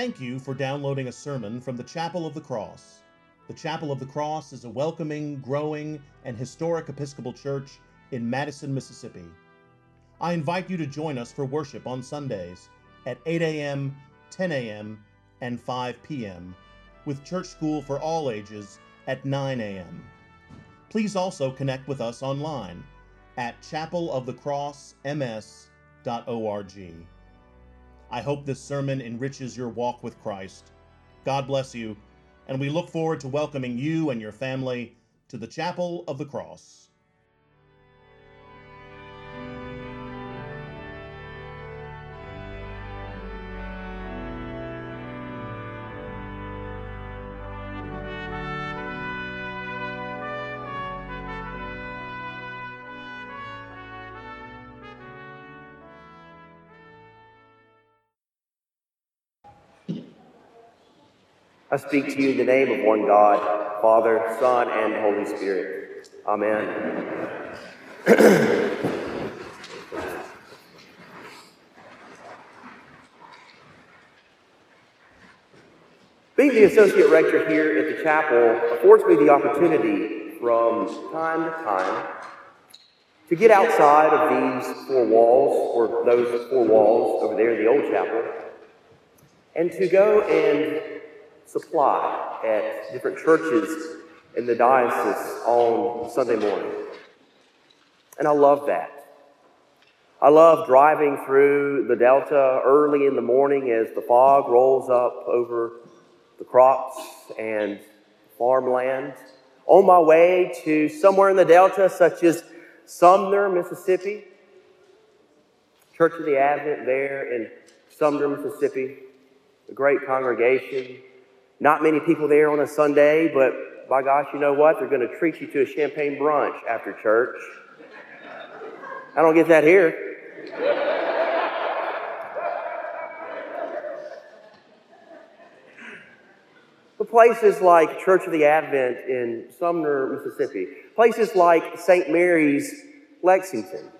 Thank you for downloading a sermon from the Chapel of the Cross. The Chapel of the Cross is a welcoming, growing, and historic Episcopal church in Madison, Mississippi. I invite you to join us for worship on Sundays at 8 a.m., 10 a.m., and 5 p.m., with church school for all ages at 9 a.m. Please also connect with us online at chapelofthecrossms.org. I hope this sermon enriches your walk with Christ. God bless you, and we look forward to welcoming you and your family to the Chapel of the Cross. I speak to you in the name of one God, Father, Son, and Holy Spirit. Amen. Being the associate rector here at the chapel affords me the opportunity from time to time to get outside of these four walls, or those four walls over there in the old chapel, and to go and supply at different churches in the diocese on Sunday morning. And I love that. I love driving through the Delta early in the morning as the fog rolls up over the crops and farmland on my way to somewhere in the Delta, such as Sumner, Mississippi, Church of the Advent there in Sumner, Mississippi, a great congregation, not many people there on a Sunday, but by gosh, you know what? They're going to treat you to a champagne brunch after church. I don't get that here. But places like Church of the Advent in Sumner, Mississippi, places like St. Mary's, Lexington.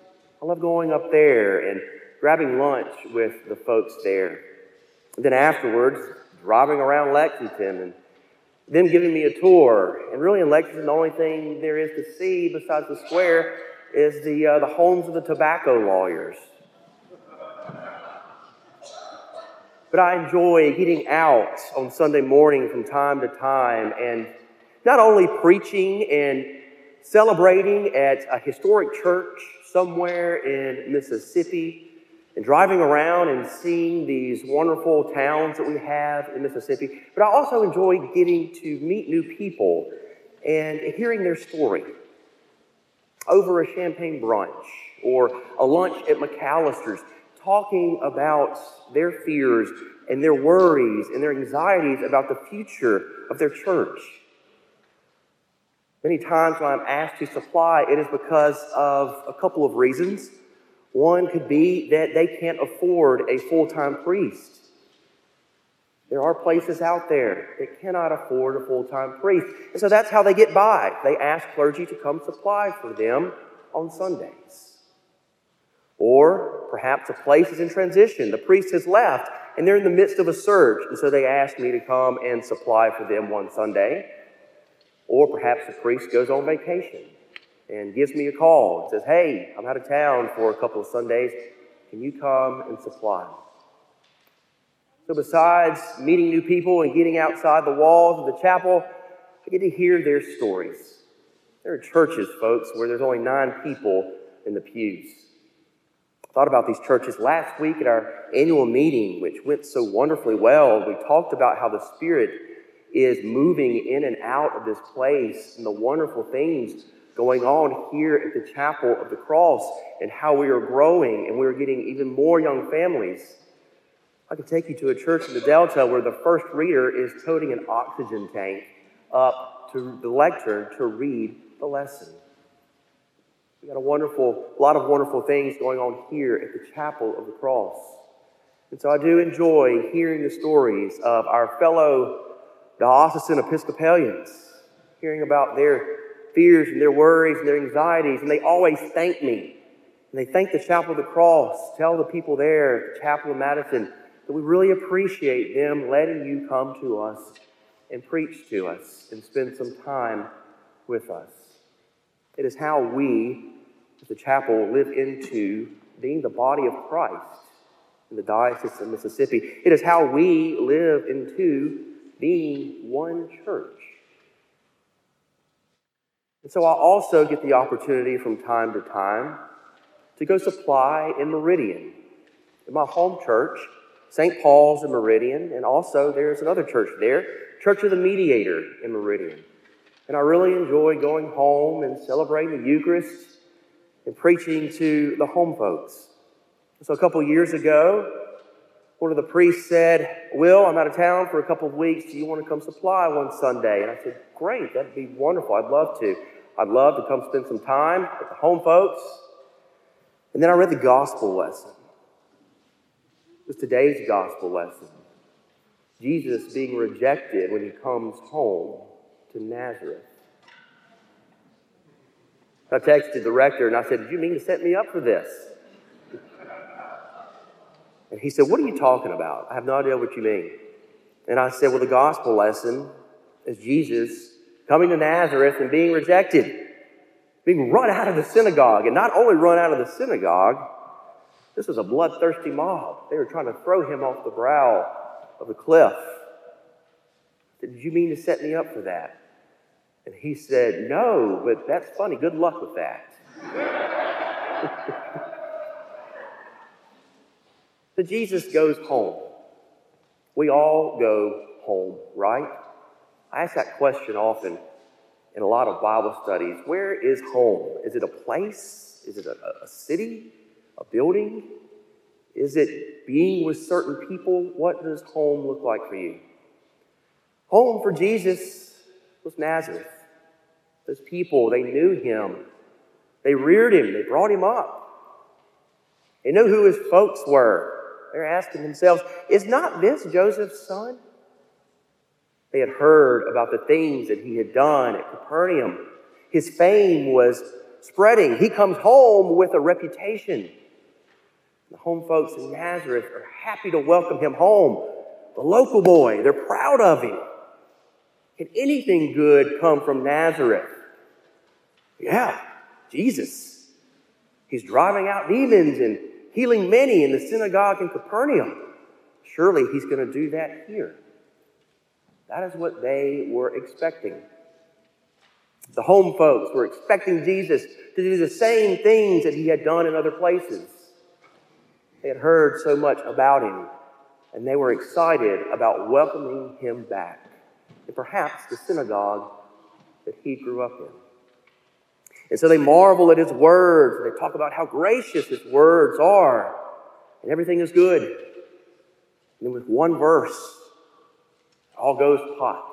I love going up there and grabbing lunch with the folks there. And then afterwards, driving around Lexington and them giving me a tour. And really, in Lexington, the only thing there is to see besides the square is the, uh, the homes of the tobacco lawyers. But I enjoy getting out on Sunday morning from time to time and not only preaching and celebrating at a historic church somewhere in Mississippi, and driving around and seeing these wonderful towns that we have in Mississippi. But I also enjoy getting to meet new people and hearing their story over a champagne brunch or a lunch at McAlister's, talking about their fears and their worries and their anxieties about the future of their church. Many times when I'm asked to supply, it is because of a couple of reasons. One could be that they can't afford a full time priest. There are places out there that cannot afford a full time priest. And so that's how they get by. They ask clergy to come supply for them on Sundays. Or perhaps a place is in transition. The priest has left and they're in the midst of a search. And so they ask me to come and supply for them one Sunday. Or perhaps the priest goes on vacation and gives me a call and says, Hey, I'm out of town for a couple of Sundays. Can you come and supply? So, besides meeting new people and getting outside the walls of the chapel, I get to hear their stories. There are churches, folks, where there's only nine people in the pews. I thought about these churches last week at our annual meeting, which went so wonderfully well. We talked about how the Spirit is moving in and out of this place and the wonderful things going on here at the Chapel of the Cross and how we are growing and we're getting even more young families. I can take you to a church in the Delta where the first reader is toting an oxygen tank up to the lectern to read the lesson. We got a wonderful, a lot of wonderful things going on here at the Chapel of the Cross. And so I do enjoy hearing the stories of our fellow diocesan Episcopalians, hearing about their fears and their worries and their anxieties, and they always thank me. And they thank the Chapel of the Cross, tell the people there the Chapel of Madison, that we really appreciate them letting you come to us and preach to us and spend some time with us. It is how we, as the chapel, live into being the body of Christ in the Diocese of Mississippi. It is how we live into being one church. And so I also get the opportunity from time to time to go supply in Meridian, in my home church, St. Paul's in Meridian, and also there's another church there, Church of the Mediator in Meridian. And I really enjoy going home and celebrating the Eucharist and preaching to the home folks. So a couple years ago, one of the priests said, Will, I'm out of town for a couple of weeks. Do you want to come supply one Sunday? And I said, Great, that'd be wonderful. I'd love to. I'd love to come spend some time with the home folks. And then I read the gospel lesson. It was today's gospel lesson. Jesus being rejected when he comes home to Nazareth. I texted the rector and I said, Did you mean to set me up for this? And he said, What are you talking about? I have no idea what you mean. And I said, Well, the gospel lesson is Jesus coming to Nazareth and being rejected, being run out of the synagogue. And not only run out of the synagogue, this was a bloodthirsty mob. They were trying to throw him off the brow of the cliff. Did you mean to set me up for that? And he said, No, but that's funny. Good luck with that. so Jesus goes home. We all go home, right? I ask that question often in a lot of Bible studies. Where is home? Is it a place? Is it a, a city? A building? Is it being with certain people? What does home look like for you? Home for Jesus was Nazareth. Those people, they knew him. They reared him. They brought him up. They knew who his folks were. They're asking themselves, is not this Joseph's son? They had heard about the things that he had done at Capernaum. His fame was spreading. He comes home with a reputation. The home folks in Nazareth are happy to welcome him home. The local boy, they're proud of him. Can anything good come from Nazareth? Yeah, Jesus. He's driving out demons and healing many in the synagogue in Capernaum. Surely he's going to do that here. That is what they were expecting. The home folks were expecting Jesus to do the same things that he had done in other places. They had heard so much about him, and they were excited about welcoming him back and perhaps the synagogue that he grew up in. And so they marvel at his words, they talk about how gracious his words are, and everything is good. And then with one verse, all goes to pot.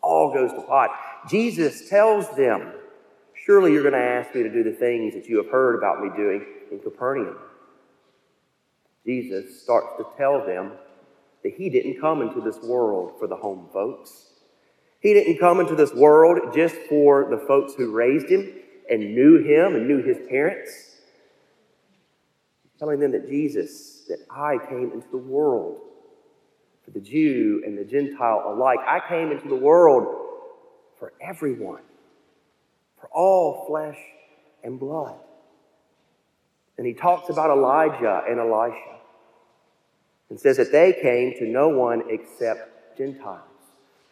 All goes to pot. Jesus tells them, Surely you're going to ask me to do the things that you have heard about me doing in Capernaum. Jesus starts to tell them that he didn't come into this world for the home folks. He didn't come into this world just for the folks who raised him and knew him and knew his parents. Telling them that Jesus, that I came into the world for the Jew and the Gentile alike. I came into the world for everyone, for all flesh and blood. And he talks about Elijah and Elisha and says that they came to no one except Gentiles.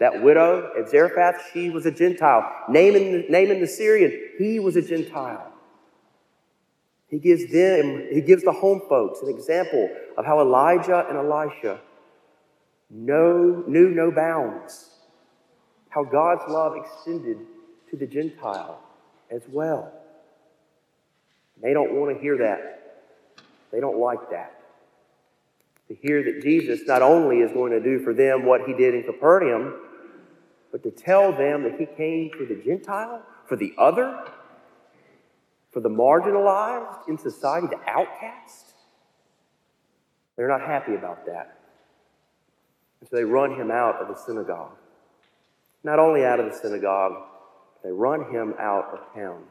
That widow at Zarephath, she was a Gentile. Naaman, Naaman the Syrian, he was a Gentile. He gives them, he gives the home folks an example of how Elijah and Elisha no, knew no bounds. How God's love extended to the Gentile as well. They don't want to hear that. They don't like that. To hear that Jesus not only is going to do for them what he did in Capernaum, but to tell them that he came for the Gentile, for the other, for the marginalized in society, the outcast. They're not happy about that. And so they run him out of the synagogue. Not only out of the synagogue, they run him out of town.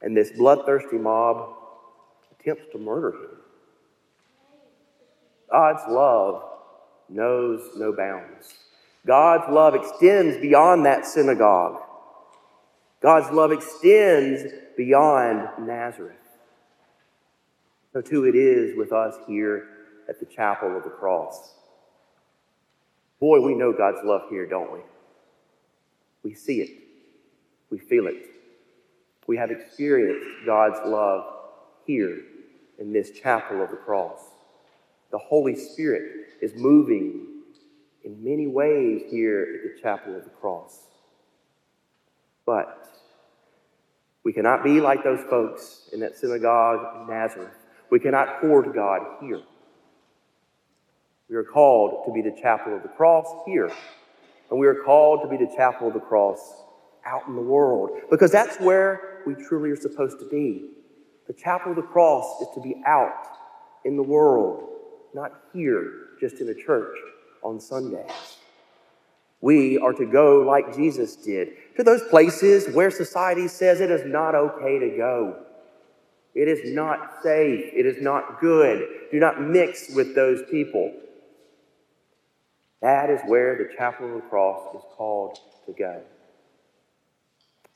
And this bloodthirsty mob attempts to murder him. God's love knows no bounds. God's love extends beyond that synagogue. God's love extends beyond Nazareth. So, too, it is with us here at the chapel of the cross. Boy, we know God's love here, don't we? We see it, we feel it. We have experienced God's love here in this chapel of the cross. The Holy Spirit is moving in many ways here at the chapel of the cross. But we cannot be like those folks in that synagogue in Nazareth. We cannot hoard God here. We are called to be the chapel of the cross here. And we are called to be the chapel of the cross out in the world because that's where we truly are supposed to be. The chapel of the cross is to be out in the world, not here just in a church on Sundays. We are to go like Jesus did to those places where society says it is not okay to go. It is not safe. It is not good. Do not mix with those people. That is where the chapel of the cross is called to go.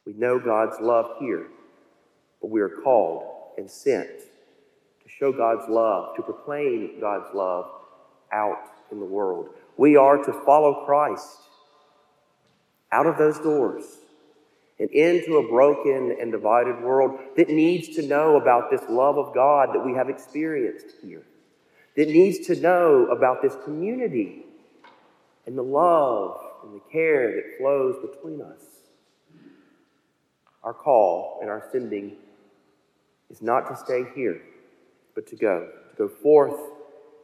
We know God's love here, but we are called and sent to show God's love, to proclaim God's love out in the world. We are to follow Christ out of those doors and into a broken and divided world that needs to know about this love of God that we have experienced here, that needs to know about this community and the love and the care that flows between us. Our call and our sending is not to stay here, but to go, to go forth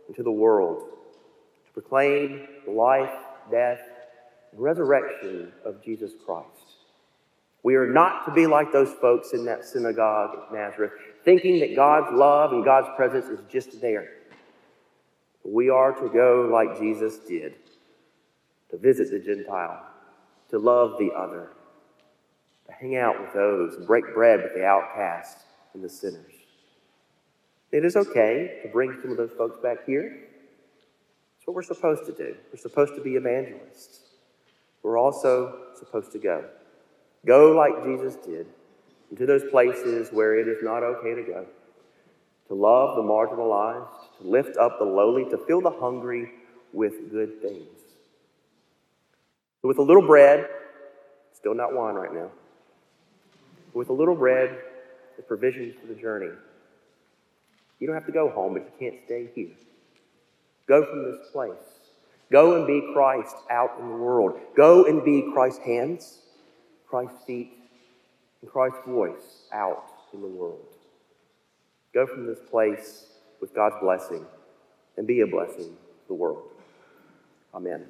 into the world, proclaim the life, death, and resurrection of Jesus Christ. We are not to be like those folks in that synagogue at Nazareth, thinking that God's love and God's presence is just there. We are to go like Jesus did, to visit the Gentile, to love the other, to hang out with those, and break bread with the outcasts and the sinners. It is okay to bring some of those folks back here. It's what we're supposed to do. We're supposed to be evangelists. We're also supposed to go. Go like Jesus did into those places where it is not okay to go. To love the marginalized, to lift up the lowly, to fill the hungry with good things. With a little bread, still not wine right now, with a little bread, the provisions for the journey. You don't have to go home, but you can't stay here. Go from this place. Go and be Christ out in the world. Go and be Christ's hands, Christ's feet, and Christ's voice out in the world. Go from this place with God's blessing and be a blessing to the world. Amen.